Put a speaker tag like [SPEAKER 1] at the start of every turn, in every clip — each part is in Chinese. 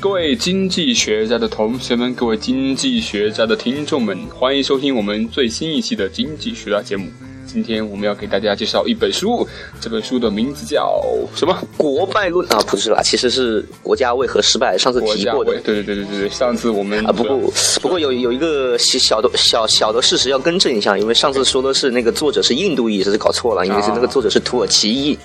[SPEAKER 1] 各位经济学家的同学们，各位经济学家的听众们，欢迎收听我们最新一期的经济学家节目。今天我们要给大家介绍一本书，这本书的名字叫什么？
[SPEAKER 2] 国败论啊，不是啦，其实是国家为何失败，上次提过的。
[SPEAKER 1] 对对对对对对，上次我们
[SPEAKER 2] 啊，不过不过有有一个小小的小小的事实要更正一下，因为上次说的是那个作者是印度裔，这是搞错了，因为是那个作者是土耳其裔，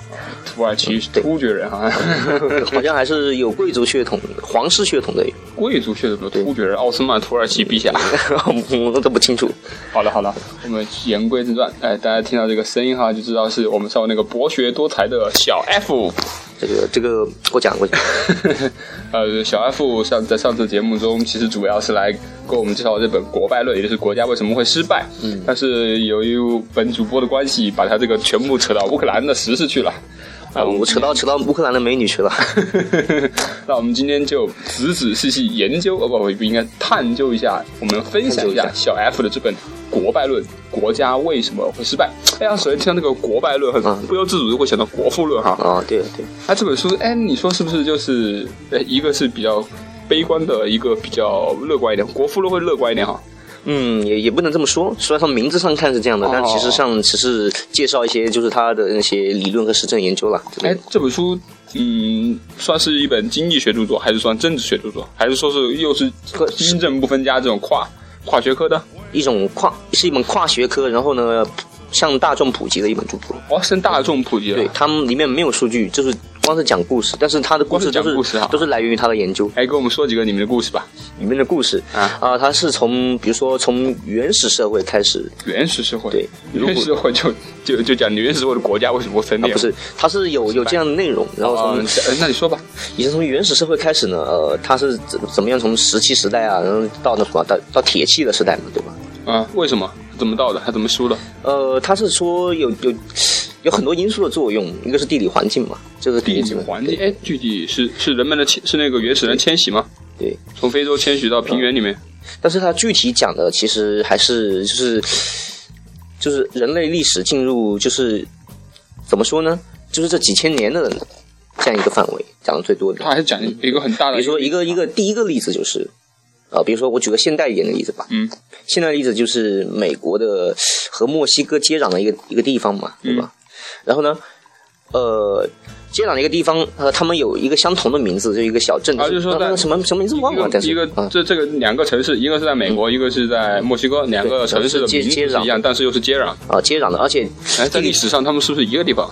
[SPEAKER 1] 土耳其突厥人啊，
[SPEAKER 2] 好像还是有贵族血统、皇室血统的，
[SPEAKER 1] 贵族血统的突厥人，奥斯曼土耳其陛下。
[SPEAKER 2] 我都不清楚。
[SPEAKER 1] 好了好了，我们言归正传，哎，大家听到这个声音哈，就知道是我们上那个博学多才的小 F。
[SPEAKER 2] 这个这个我讲过讲，
[SPEAKER 1] 呃，小 F 上在上次节目中，其实主要是来跟我们介绍这本《国败论》，也就是国家为什么会失败。嗯，但是由于本主播的关系，把他这个全部扯到乌克兰的时事去了。
[SPEAKER 2] 啊，我扯到扯到乌克兰的美女去了。
[SPEAKER 1] 那我们今天就仔仔细细研究，哦不不，不应该探究一下，我们分享一下小 F 的这本《国败论》，国家为什么会失败？哎呀，首先听到那个《国败论》，很不由自主就会想到《国富论》哈。
[SPEAKER 2] 啊，对对，
[SPEAKER 1] 他这本书，哎，你说是不是就是，呃，一个是比较悲观的，一个比较乐观一点，《国富论》会乐观一点哈。
[SPEAKER 2] 嗯，也也不能这么说。虽然从名字上看是这样的，但其实上只是介绍一些就是他的那些理论和实证研究了。
[SPEAKER 1] 哎，这本书，嗯，算是一本经济学著作，还是算政治学著作，还是说是又是经政不分家这种跨跨学科的？
[SPEAKER 2] 一种跨是一本跨学科，然后呢向大众普及的一本著作。
[SPEAKER 1] 哇，向大众普及了。
[SPEAKER 2] 对，他们里面没有数据，就是光是讲故事，但是他的故事都是
[SPEAKER 1] 故事哈
[SPEAKER 2] 都是来源于他的研究
[SPEAKER 1] 哎，给我们说几个你们的故事吧。
[SPEAKER 2] 里面的故事
[SPEAKER 1] 啊
[SPEAKER 2] 啊，他是从比如说从原始社会开始
[SPEAKER 1] 原始社会，
[SPEAKER 2] 对
[SPEAKER 1] 原始社会就就就讲原始社会的国家为什么会分裂？
[SPEAKER 2] 啊，不是，它是有有这样的内容，然后
[SPEAKER 1] 啊，
[SPEAKER 2] 从
[SPEAKER 1] 呃那你说吧。
[SPEAKER 2] 你是从原始社会开始呢，呃，它是怎怎么样从石器时代啊，然后到那什么到到铁器的时代嘛，对吧？
[SPEAKER 1] 啊，为什么？怎么到的？他怎么输的？
[SPEAKER 2] 呃，他是说有有有很多因素的作用，一个是地理环境嘛，这个
[SPEAKER 1] 地理环境，哎，具体是是人们的迁，是那个原始人迁徙吗？
[SPEAKER 2] 对，
[SPEAKER 1] 从非洲迁徙到平原里面。
[SPEAKER 2] 但是它具体讲的其实还是就是就是人类历史进入就是怎么说呢？就是这几千年的这样一个范围讲的最多的。
[SPEAKER 1] 他还是讲一个很大的，
[SPEAKER 2] 比如说一个一个第一个例子就是，啊、比如说我举个现代一点的例子吧，
[SPEAKER 1] 嗯，
[SPEAKER 2] 现代例子就是美国的和墨西哥接壤的一个一个地方嘛，对吧？然后呢，呃，接壤的一个地方，呃，他们有一个相同的名字，就一个小镇，
[SPEAKER 1] 啊就是说在
[SPEAKER 2] 什么什么名字忘了，但是
[SPEAKER 1] 一个
[SPEAKER 2] 啊，
[SPEAKER 1] 这这个两个城市，一个是在美国，一个是在墨西哥，两个城市的名是一样，但是又是接壤。
[SPEAKER 2] 啊接壤的，而且
[SPEAKER 1] 哎，在历史上他们是不是一个地方？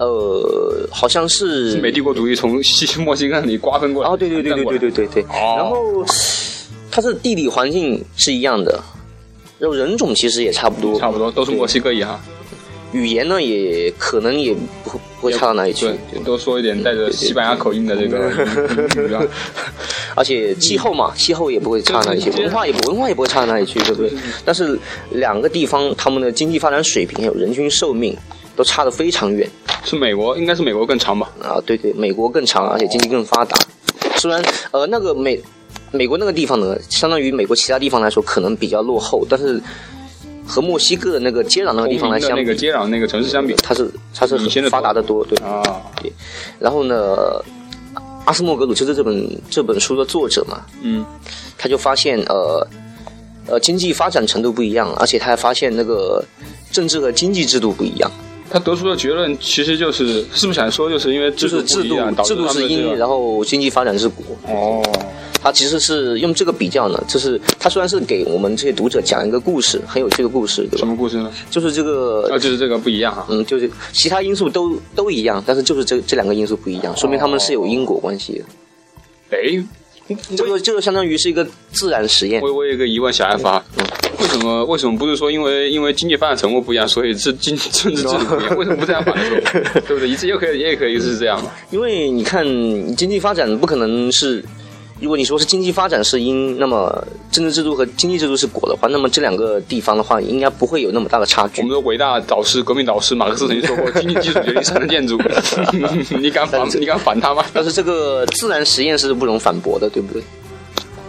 [SPEAKER 2] 呃，好像是
[SPEAKER 1] 美帝国主义从西墨西哥那里瓜分过来。
[SPEAKER 2] 哦，对对对对对对对对，
[SPEAKER 1] 哦
[SPEAKER 2] 然后它是地理环境是一样的，然后人种其实也差不多，
[SPEAKER 1] 差不多都是墨西哥裔哈。
[SPEAKER 2] 语言呢也可能也不不会差到哪里去
[SPEAKER 1] 对，，多说一点带着西班牙口音的这个语啊。
[SPEAKER 2] 而且气候嘛，气候也不会差到哪里去，文化也不文化也不会差到哪里去，对不对？但是两个地方他们的经济发展水平还有人均寿命都差得非常远
[SPEAKER 1] 是美国，应该是美国更长吧？
[SPEAKER 2] 啊！对对，美国更长，而且经济更发达。虽然呃那个美美国那个地方呢，相当于美国其他地方来说可能比较落后，但是和墨西哥的那个接壤那个地方来相比，
[SPEAKER 1] 那个接壤那个城市相比
[SPEAKER 2] 它是它是很发达的多，对。
[SPEAKER 1] 啊，
[SPEAKER 2] 然后呢，阿斯莫格鲁就是这本这本书的作者嘛，
[SPEAKER 1] 嗯，
[SPEAKER 2] 他就发现呃呃经济发展程度不一样，而且他还发现那个政治和经济制度不一样，
[SPEAKER 1] 他得出的结论其实就是，是不是想说就是因为制
[SPEAKER 2] 就是制度制度是因，然后经济发展是果。
[SPEAKER 1] 哦，
[SPEAKER 2] 他其实是用这个比较呢，就是他虽然是给我们这些读者讲一个故事，很有趣的故事，对吧？
[SPEAKER 1] 什么故事呢？
[SPEAKER 2] 就是这个
[SPEAKER 1] 啊，就是这个不一样啊。
[SPEAKER 2] 嗯，就是其他因素都都一样，但是就是这这两个因素不一样，说明他们是有因果关系的。
[SPEAKER 1] 哎，
[SPEAKER 2] 这个这个相当于是一个自然实验。
[SPEAKER 1] 我我有个疑问，小爱发，为什么为什么不是说因为因为经济发展程度不一样，所以这经政治制度不一样？为什么不这样反说？对不对？一次又可以也可以是这样嘛？
[SPEAKER 2] 因为你看，经济发展不可能是，如果你说是经济发展是因，那么政治制度和经济制度是果的话，那么这两个地方的话，应该不会有那么大的差距
[SPEAKER 1] 我们。的伟大导师、革命导师马克思曾经说过，经济基础决定产能建筑。你敢反你敢反他吗？
[SPEAKER 2] 但是这个自然实验是不容反驳的，对不对？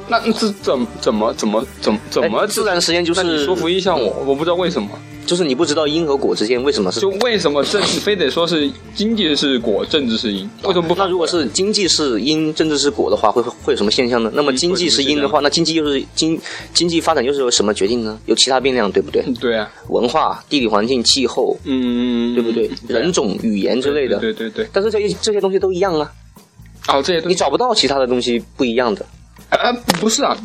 [SPEAKER 1] 那这怎怎么怎么怎么怎么
[SPEAKER 2] 哎自然实验就是
[SPEAKER 1] 说服一下我，我不知道为什么。
[SPEAKER 2] 就是你不知道因和果之间为什么是
[SPEAKER 1] 就为什么政治非得说是经济是果，政治是因？为什么不？
[SPEAKER 2] 那如果是经济是因，政治是果的话，会会有什么现象呢？那么经济是因的话，那经济又是经经济发展又是由什么决定呢？由其他变量，对不对？
[SPEAKER 1] 对啊，
[SPEAKER 2] 文化、地理环境、气候，
[SPEAKER 1] 嗯，
[SPEAKER 2] 对不对？人种、语言之类的，
[SPEAKER 1] 对对对。
[SPEAKER 2] 但是这些这些东西都一样啊。
[SPEAKER 1] 哦，这些
[SPEAKER 2] 你找不到其他的东西不一样的。
[SPEAKER 1] 啊，不是啊，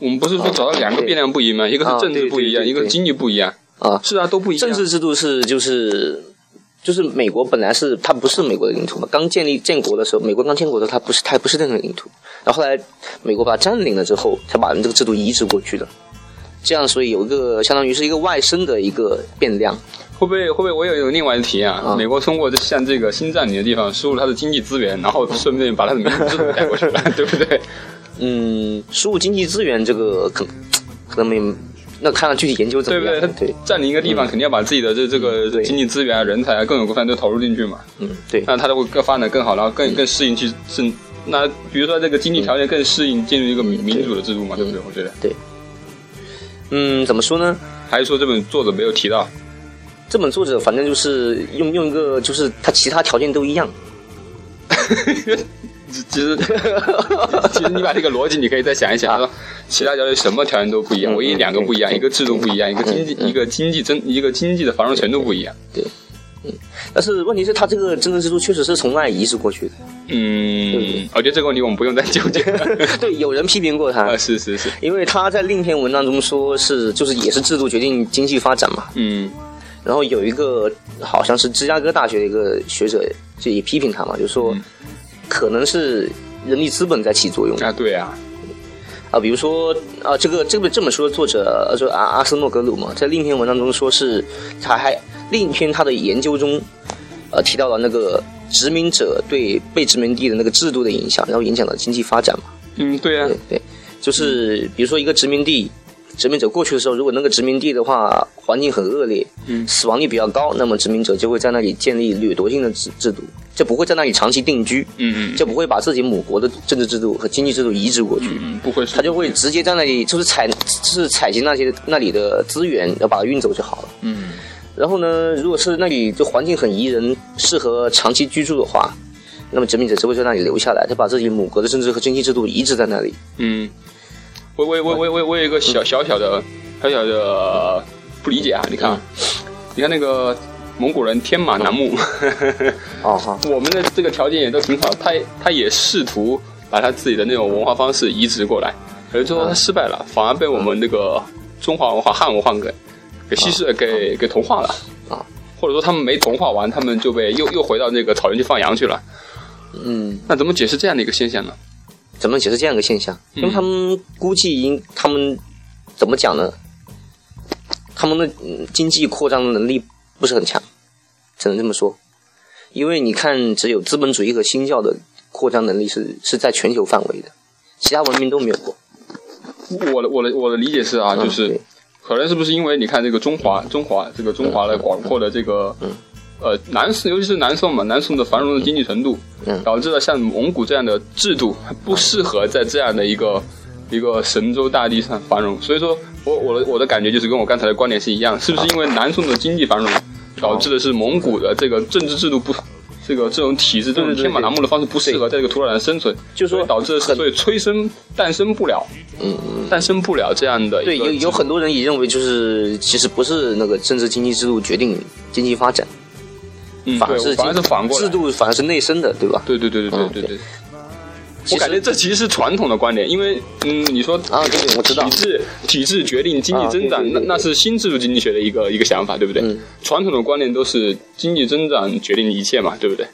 [SPEAKER 1] 我们不是说找到两个变量不一样吗？一个是政治不一样，一个是经济不一样。
[SPEAKER 2] 啊，
[SPEAKER 1] 是啊，都不一样。
[SPEAKER 2] 政治制度是就是就是美国本来是它不是美国的领土嘛，刚建立建国的时候，美国刚建国的时候，它不是它不是那个领土，然后后来美国把它占领了之后，才把这个制度移植过去的。这样，所以有一个相当于是一个外生的一个变量。
[SPEAKER 1] 会不会会不会我有有另外的体验啊？美国通过像这个新占领的地方输入它的经济资源，然后顺便把它的民主制度带过去了，对不对？
[SPEAKER 2] 嗯，输入经济资源这个可可能没。那看看具体研究怎么
[SPEAKER 1] 样？对不对？他占领一个地方，肯定要把自己的这这个经济资源啊、人才啊、各种各方都投入进去嘛。
[SPEAKER 2] 嗯，对。
[SPEAKER 1] 那他就会更发展更好，然后更更适应去是那比如说这个经济条件更适应进入一个民民主的制度嘛，对不对？我觉得。
[SPEAKER 2] 对。嗯，怎么说呢？
[SPEAKER 1] 还是说这本作者没有提到？
[SPEAKER 2] 这本作者反正就是用用一个，就是他其他条件都一样。
[SPEAKER 1] 其实，其实你把这个逻辑，你可以再想一想，说其他条件什么条件都不一样，唯一两个不一样，一个制度不一样，一个经济，一个经济增，一个经济的繁荣程度不一样。
[SPEAKER 2] 对，嗯，但是问题是，他这个政治制度确实是从那移植过去的。
[SPEAKER 1] 嗯，我觉得这个问题我们不用再纠结。
[SPEAKER 2] 对，有人批评过他。
[SPEAKER 1] 啊，是是是，
[SPEAKER 2] 因为他在另一篇文章中说是，就是也是制度决定经济发展嘛。
[SPEAKER 1] 嗯，
[SPEAKER 2] 然后有一个好像是芝加哥大学的一个学者就也批评他嘛，就说。可能是人力资本在起作用。
[SPEAKER 1] 啊，对啊，
[SPEAKER 2] 啊，比如说啊，这个这个这本书的作者说阿阿斯诺格鲁嘛，在另一篇文章中说是他还另一篇他的研究中，呃，提到了那个殖民者对被殖民地的那个制度的影响，然后影响了经济发展嘛。
[SPEAKER 1] 嗯，对啊，
[SPEAKER 2] 对，就是比如说一个殖民地，殖民者过去的时候，如果那个殖民地的话环境很恶劣，
[SPEAKER 1] 嗯，
[SPEAKER 2] 死亡率比较高，那么殖民者就会在那里建立掠夺性的制制度。就不会在那里长期定居，
[SPEAKER 1] 嗯嗯，
[SPEAKER 2] 就不会把自己母国的政治制度和经济制度移植过去，
[SPEAKER 1] 嗯，不会，
[SPEAKER 2] 他就会直接在那里就是采，就是采集那些那里的资源，要把它运走就好了，
[SPEAKER 1] 嗯，
[SPEAKER 2] 然后呢，如果是那里就环境很宜人，适合长期居住的话，那么殖民者就会在那里留下来，他把自己母国的政治和经济制度移植在那里，
[SPEAKER 1] 嗯，我我我我我我有一个小小小的小小的不理解啊，你看，你看那个。蒙古人天马南木，
[SPEAKER 2] 哦哈，
[SPEAKER 1] 我们的这个条件也都挺好，他他也试图把他自己的那种文化方式移植过来，可是最后他失败了，反而被我们那个中华文化汉文化给给稀释给给同化了
[SPEAKER 2] 啊，
[SPEAKER 1] 或者说他们没同化完，他们就被又又回到那个草原去放羊去了，
[SPEAKER 2] 嗯，
[SPEAKER 1] 那怎么解释这样的一个现象呢？
[SPEAKER 2] 怎么解释这样一个现象？因为他们估计因他们怎么讲呢？他们的经济扩张能力。不是很强，只能这么说，因为你看，只有资本主义和新教的扩张能力是是在全球范围的，其他文明都没有过。
[SPEAKER 1] 我的我的我的理解是啊，就是可能是不是因为你看这个中华中华这个中华的广阔的这个呃南宋，尤其是南宋嘛，南宋的繁荣的经济程度，导致了像蒙古这样的制度不适合在这样的一个一个神州大地上繁荣，所以说。我我的我的感觉就是跟我刚才的观点是一样，是不是因为南宋的经济繁荣，导致的是蒙古的这个政治制度不，这个这种体制这种天马栏目的方式不适合在这个土壤上生存，
[SPEAKER 2] 就是说
[SPEAKER 1] 导致所以催生诞生不了，
[SPEAKER 2] 嗯，
[SPEAKER 1] 诞生不了这样的。
[SPEAKER 2] 对，有有很多人也认为就是其实不是那个政治经济制度决定经济发展，
[SPEAKER 1] 反而
[SPEAKER 2] 是
[SPEAKER 1] 反而是反过
[SPEAKER 2] 来，制度反而是内生的，对吧？
[SPEAKER 1] 对对对对对对对。我感觉这其实是传统的观点，因为嗯，你说
[SPEAKER 2] 啊，对对，我知道，
[SPEAKER 1] 体制体制决定经济增长，那那是新制度经济学的一个一个想法，对不对？传统的观念都是经济增长决定一切嘛，对不对？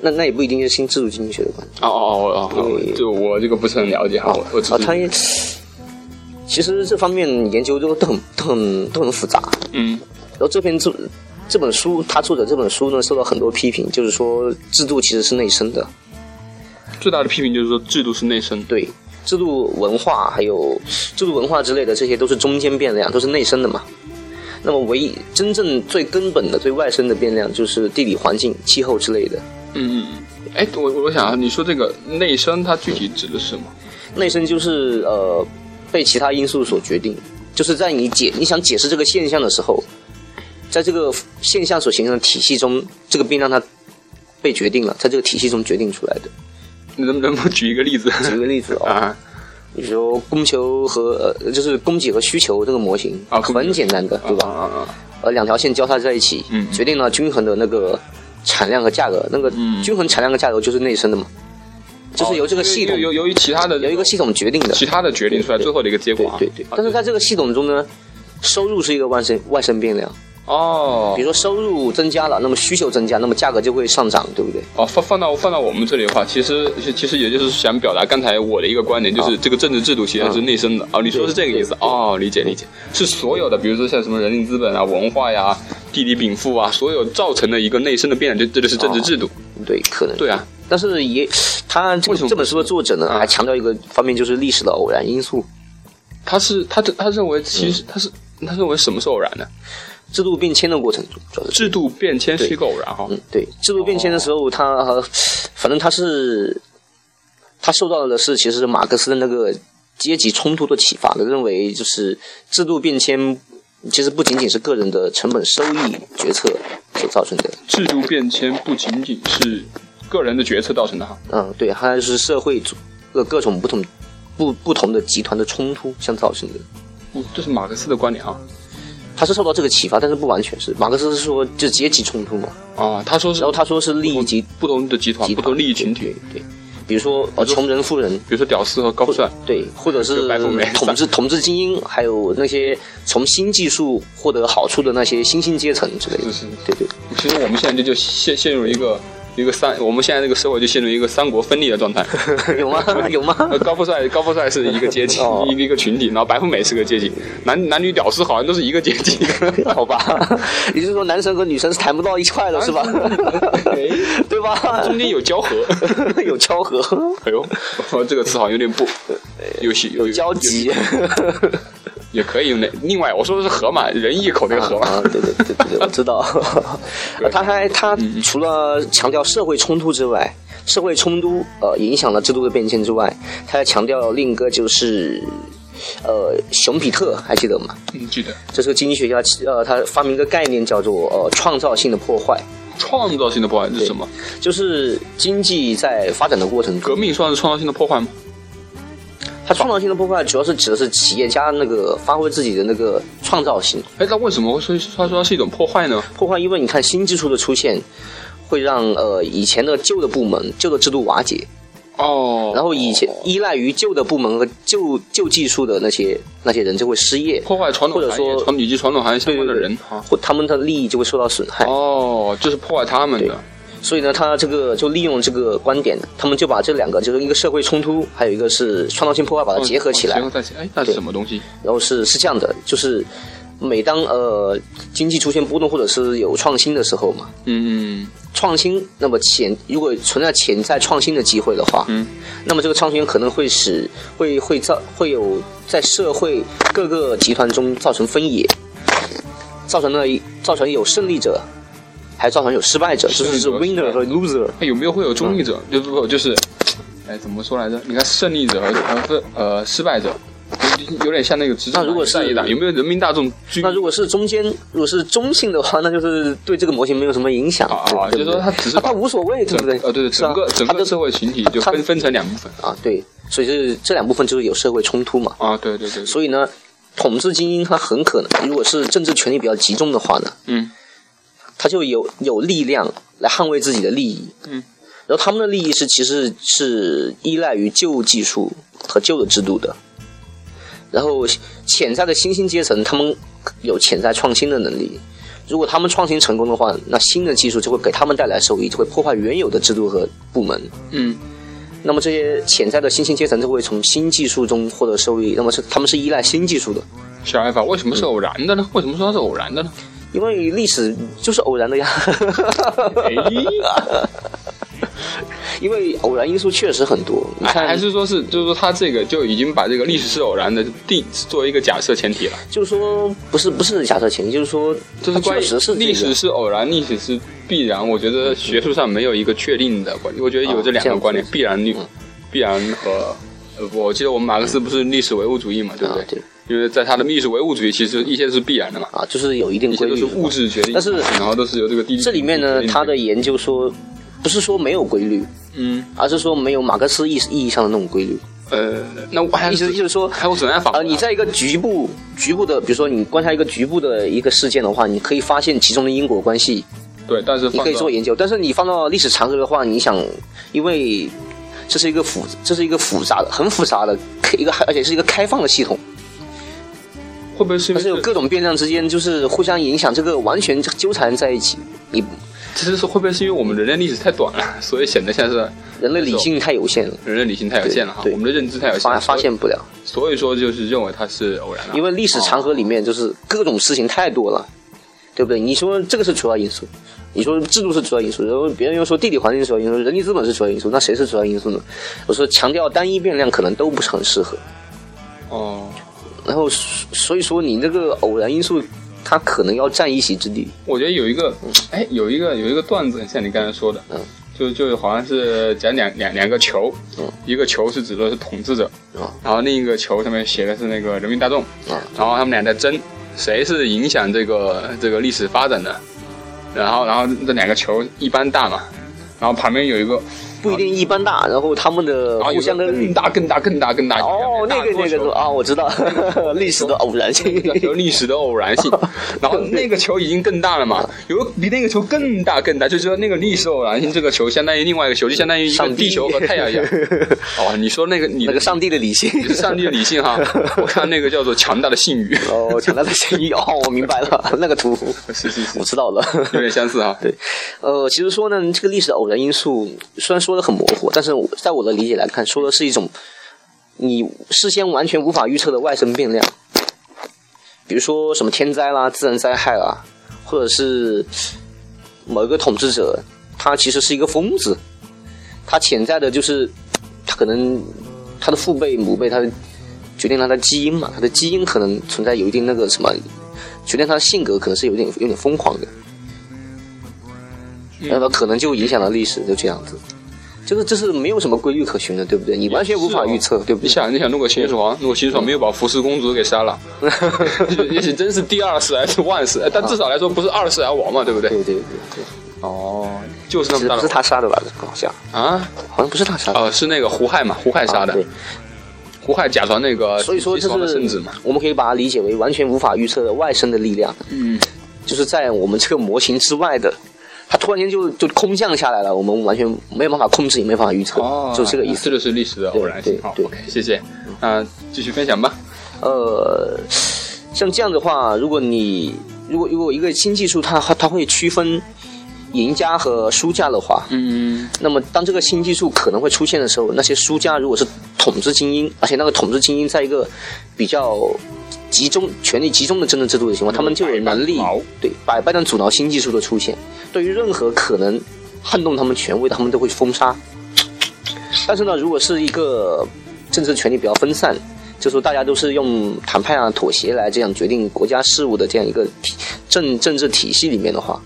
[SPEAKER 2] 那那也不一定是新制度经济学的观点。
[SPEAKER 1] 哦哦哦哦，就我这个不是很了解哈，我我
[SPEAKER 2] 他也其实这方面研究都都很都很都很复杂。
[SPEAKER 1] 嗯，
[SPEAKER 2] 然后这篇这这本书，他作者这本书呢，受到很多批评，就是说制度其实是内生的。
[SPEAKER 1] 最大的批评就是说，制度是内生。
[SPEAKER 2] 对，制度文化还有制度文化之类的，这些都是中间变量，都是内生的嘛。那么，唯一真正最根本的、最外生的变量，就是地理环境、气候之类的。
[SPEAKER 1] 嗯嗯嗯。哎，我我想啊，你说这个内生，它具体指的是什么？
[SPEAKER 2] 内生就是呃，被其他因素所决定，就是在你解你想解释这个现象的时候，在这个现象所形成的体系中，这个病让它被决定了，在这个体系中决定出来的。
[SPEAKER 1] 你能能不能举一个例子？
[SPEAKER 2] 举个例子哦，
[SPEAKER 1] 啊，
[SPEAKER 2] 比如说供求和呃，就是供给和需求这个模型
[SPEAKER 1] 啊
[SPEAKER 2] 很简单的，对吧？
[SPEAKER 1] 啊啊啊！
[SPEAKER 2] 呃，两条线交叉在一起，
[SPEAKER 1] 嗯
[SPEAKER 2] 决定了均衡的那个产量和价格。那个
[SPEAKER 1] 嗯
[SPEAKER 2] 均衡产量和价格就是内生的嘛，就是由这个系统
[SPEAKER 1] 哦由由由于其他的
[SPEAKER 2] 由一个系统决定的。
[SPEAKER 1] 其他的决定出来最后的一个结果啊。
[SPEAKER 2] 对对但是在这个系统中呢，收入是一个外生外生变量。
[SPEAKER 1] 哦
[SPEAKER 2] 比如说收入增加了，那么需求增加，那么价格就会上涨，对不对？
[SPEAKER 1] 哦，放放到放到我们这里的话，其实其其实也就是想表达刚才我的一个观点，就是这个政治制度其实是内生的。哦，你说是这个意思？哦，理解理解，是所有的，比如说像什么人力资本啊、文化呀、地理禀赋啊，所有造成的一个内生的变量，这这就是政治制度。
[SPEAKER 2] 对，可能。
[SPEAKER 1] 对啊，
[SPEAKER 2] 但是也，他这本书的作者呢，
[SPEAKER 1] 啊
[SPEAKER 2] 还强调一个方面，就是历史的偶然因素。
[SPEAKER 1] 他是他他认为其实他是他认为什么是偶然呢？
[SPEAKER 2] 制度变迁的过程中，主要是
[SPEAKER 1] 制度变迁是一个偶然哈。
[SPEAKER 2] 嗯，对，制度变迁的时候，他呃反正他是他受到的是其实是马克思的那个阶级冲突的启发的，认为就是制度变迁其实不仅仅是个人的成本收益决策所造成的，
[SPEAKER 1] 制度变迁不仅仅是个人的决策造成的哈。
[SPEAKER 2] 嗯，对，还是社会组各各种不同不不同的集团的冲突相造成的。
[SPEAKER 1] 嗯，这是马克思的观点哈。
[SPEAKER 2] 他是受到这个启发，但是不完全是。马克思是说就阶级冲突嘛，
[SPEAKER 1] 啊，他说是
[SPEAKER 2] 然后他说是利益集
[SPEAKER 1] 不同的集团、不同利益群体，
[SPEAKER 2] 对比如说呃穷人富人，
[SPEAKER 1] 比如说屌丝和高帅。
[SPEAKER 2] 对，或者是
[SPEAKER 1] 就白富美
[SPEAKER 2] 统治统治精英，还有那些从新技术获得好处的那些新兴阶层之类的。
[SPEAKER 1] 是是
[SPEAKER 2] 对对，
[SPEAKER 1] 其实我们现在就就陷陷入一个一个三，我们现在这个社会就陷入一个三国分立的状态。
[SPEAKER 2] 有吗？有吗？
[SPEAKER 1] 呃，高富帅高富帅是一个阶级，
[SPEAKER 2] 哦
[SPEAKER 1] 一个一个群体，然后白富美是个阶级，男男女屌丝好像都是一个阶级。
[SPEAKER 2] 好吧，也就是说男生和女生是谈不到一块的，是吧？
[SPEAKER 1] 哎
[SPEAKER 2] 对吧？
[SPEAKER 1] 中间有交合。
[SPEAKER 2] 有交合，
[SPEAKER 1] 哎呦，哦这个词好像有点不有些有
[SPEAKER 2] 交集。
[SPEAKER 1] 也可以用那。另外，我说的是河马，人一口那个河马。
[SPEAKER 2] 啊，对对对对对，我知道。他还他除了强调社会冲突之外，社会冲突呃影响了制度的变迁之外，他还强调另一个就是呃熊彼特还记得吗？
[SPEAKER 1] 嗯，记得
[SPEAKER 2] 这是个经济学家，呃，他发明一个概念叫做呃创造性的破坏，
[SPEAKER 1] 创造性的破坏是什么？
[SPEAKER 2] 就是经济在发展的过程中，
[SPEAKER 1] 革命算是创造性的破坏吗？
[SPEAKER 2] 它创造性的破坏主要是指的是企业家那个发挥自己的那个创造性
[SPEAKER 1] 哎，那为什么会说他说它是一种破坏呢？
[SPEAKER 2] 破坏，因为你看新技术的出现。会让呃以前的旧的部门、旧的制度瓦解，
[SPEAKER 1] 哦，
[SPEAKER 2] 然后以前依赖于旧的部门和旧旧技术的那些那些人就会失业，
[SPEAKER 1] 破坏传统
[SPEAKER 2] 或者
[SPEAKER 1] 行业，
[SPEAKER 2] 说
[SPEAKER 1] 传以及传统行业相关的人啊。
[SPEAKER 2] 或他们的利益就会受到损害。
[SPEAKER 1] 哦，就是破坏他们的。
[SPEAKER 2] 所以呢，他这个就利用这个观点，他们就把这两个，就是一个社会冲突，还有一个是创造性破坏，把它结合起来。
[SPEAKER 1] 结合在一起。哎，那是什么东西？
[SPEAKER 2] 然后是是这样的，就是每当呃经济出现波动或者是有创新的时候嘛，
[SPEAKER 1] 嗯
[SPEAKER 2] 创新那么潜如果存在潜在创新的机会的话，
[SPEAKER 1] 嗯，
[SPEAKER 2] 那么这个创新可能会使会会造会有在社会各个集团中造成分野，造成了造成有胜利者，还造成有失败者，
[SPEAKER 1] 是
[SPEAKER 2] 就是是 winner 和 loser。
[SPEAKER 1] 哎，有没有会有中立者？就不就是，哎，怎么说来着？你看胜利者和和呃失败者，有有点像那个执政
[SPEAKER 2] 那如果是
[SPEAKER 1] 党一党，有没有人民大众
[SPEAKER 2] 那如果是中间，如果是中性的话，那就是对这个模型没有什么影响，
[SPEAKER 1] 啊就是说他只是
[SPEAKER 2] 啊他无所谓，对不对？
[SPEAKER 1] 呃，对整个整个社会群体就分分成两部分。
[SPEAKER 2] 啊，对，所以是这两部分就是有社会冲突嘛。
[SPEAKER 1] 啊，对对对，
[SPEAKER 2] 所以呢，统治精英他很可能，如果是政治权力比较集中的话呢，
[SPEAKER 1] 嗯
[SPEAKER 2] 他就有有力量来捍卫自己的利益。
[SPEAKER 1] 嗯，
[SPEAKER 2] 然后他们的利益是其实是依赖于旧技术和旧的制度的。然后潜在的新兴阶层，他们有潜在创新的能力。如果他们创新成功的话，那新的技术就会给他们带来收益，就会破坏原有的制度和部门。
[SPEAKER 1] 嗯
[SPEAKER 2] 那么这些潜在的新兴阶层就会从新技术中获得收益。那么是他们是依赖新技术的，
[SPEAKER 1] 小爱法为什么是偶然的呢？为什么说它是偶然的呢？
[SPEAKER 2] 因为历史就是偶然的呀。
[SPEAKER 1] 哎，
[SPEAKER 2] 因为偶然因素确实很多，你看，
[SPEAKER 1] 还是说是就是说他这个就已经把这个历史是偶然的定作为一个假设前提了，
[SPEAKER 2] 就是说不是不是假设前提，就是说它
[SPEAKER 1] 就是关于
[SPEAKER 2] 是这个
[SPEAKER 1] 历史是偶然，历史是必然。我觉得学术上没有一个确定的关，我觉得有这两个观点，必然率、必然和呃，我记得我们马克思不是历史唯物主义嘛，对不对？
[SPEAKER 2] 啊对
[SPEAKER 1] 因为在他的历史唯物主义，其实一切是必然的嘛，
[SPEAKER 2] 啊，就是有一定规律
[SPEAKER 1] 是物质决定，
[SPEAKER 2] 但是
[SPEAKER 1] 然后都是由这个地理
[SPEAKER 2] 这里面呢，他的研究说，不是说没有规律，
[SPEAKER 1] 嗯
[SPEAKER 2] 而是说没有马克思意意义上的那种规律。
[SPEAKER 1] 呃，那我还
[SPEAKER 2] 意思就是说，
[SPEAKER 1] 还有怎样法？
[SPEAKER 2] 呃，你在一个局部局部的，比如说你观察一个局部的一个事件的话，你可以发现其中的因果关系，
[SPEAKER 1] 对，但是
[SPEAKER 2] 你可以做研究。但是你放到历史长河的话，你想，因为这是一个复，这是一个复杂的、很复杂的一个，而且是一个开放的系统，
[SPEAKER 1] 会不会是因
[SPEAKER 2] 它是有
[SPEAKER 1] 为
[SPEAKER 2] 各种变量之间就是互相影响，这个完全纠缠在一起。你
[SPEAKER 1] 其实是会不会是因为我们人类历史太短了，所以显得像是
[SPEAKER 2] 人类理性太有限了，
[SPEAKER 1] 人类理性太有限了哈，我们的认知太有限
[SPEAKER 2] 发
[SPEAKER 1] 了，
[SPEAKER 2] 发现不了。
[SPEAKER 1] 所以说就是认为它是偶然的，
[SPEAKER 2] 因为历史长河里面就是各种事情太多了，对不对？你说这个是主要因素，你说制度是主要因素，然后别人又说地理环境是主要因素，人力资本是主要因素，那谁是主要因素呢？我说强调单一变量可能都不是很适合，
[SPEAKER 1] 哦。
[SPEAKER 2] 然后所以说你这个偶然因素，它可能要占一席之地。
[SPEAKER 1] 我觉得有一个，哎，有一个有一个段子很像你刚才说的，
[SPEAKER 2] 嗯，
[SPEAKER 1] 就就好像是讲两两两个球，
[SPEAKER 2] 嗯，
[SPEAKER 1] 一个球是指的是统治者，
[SPEAKER 2] 嗯
[SPEAKER 1] 然后另一个球上面写的是那个人民大众，
[SPEAKER 2] 嗯
[SPEAKER 1] 然后他们俩在争谁是影响这个这个历史发展的，然后然后这两个球一般大嘛，然后旁边有一个，
[SPEAKER 2] 不一定一般大，然后他们的互相的
[SPEAKER 1] 更大更大更大更大，
[SPEAKER 2] 哦，那个那个是啊，我知道 历史的偶然性。
[SPEAKER 1] 有历史的偶然性，然后那个球已经更大了嘛，有比那个球更大更大，就是说那个历史偶然性，这个球相当于另外一个球，就相当于一个地球和太阳一样。哦，你说那个你
[SPEAKER 2] 那个上帝的理性，
[SPEAKER 1] 你是上帝的理性哈，我看那个叫做强大的信誉，
[SPEAKER 2] 哦，强大的信誉哦，我明白了，那个图
[SPEAKER 1] 是是是
[SPEAKER 2] 我，知道了。
[SPEAKER 1] 有点相似哈。
[SPEAKER 2] 对，呃，其实说呢，这个历史的偶然因素虽然说的很模糊，但是我在我的理解来看，说的是一种你事先完全无法预测的外生变量，比如说什么天灾啦、自然灾害啦，或者是某一个统治者，他其实是一个疯子，他潜在的就是他可能他的父辈、母辈，他决定他的基因嘛，他的基因可能存在有一定那个什么，决定他的性格可能是有点有点疯狂的。那么可能就影响了历史，就这样子，就是这是没有什么规律可循的，对不对？你完全无法预测，对不对？
[SPEAKER 1] 你想，你想，如果秦始皇，如果秦始皇没有把福氏公主给杀了，也许真是第二世还是万世，但至少来说不是二世而亡嘛，对不对？
[SPEAKER 2] 对对对对，
[SPEAKER 1] 哦，就是那么大
[SPEAKER 2] 不是他杀的吧？好像
[SPEAKER 1] 啊，
[SPEAKER 2] 好像不是他杀的，
[SPEAKER 1] 呃，是那个胡亥嘛，胡亥杀的
[SPEAKER 2] 啊，对，
[SPEAKER 1] 胡亥假传那个
[SPEAKER 2] 所以说这是
[SPEAKER 1] 圣旨嘛，
[SPEAKER 2] 我们可以把它理解为完全无法预测的外生的力量，
[SPEAKER 1] 嗯，
[SPEAKER 2] 就是在我们这个模型之外的。它突然间就就空降下来了，我们完全没有办法控制，也没办法预测，
[SPEAKER 1] 哦，
[SPEAKER 2] 就这个意思
[SPEAKER 1] 这。就是历史的偶然性
[SPEAKER 2] 对。
[SPEAKER 1] 好
[SPEAKER 2] 对
[SPEAKER 1] ，OK，谢谢。那继续分享吧。
[SPEAKER 2] 呃，像这样的话，如果你如果如果一个新技术它它它会区分赢家和输家的话，
[SPEAKER 1] 嗯，
[SPEAKER 2] 那么当这个新技术可能会出现的时候，那些输家如果是统治精英，而且那个统治精英在一个比较集中权力集中的政治制度的情况，他们就有能力对百般的阻挠新技术的出现，对于任何可能撼动他们权威的，他们都会封杀。但是呢，如果是一个政治权力比较分散，就说大家都是用谈判啊、妥协来这样决定国家事务的这样一个体政政治体系里面的话，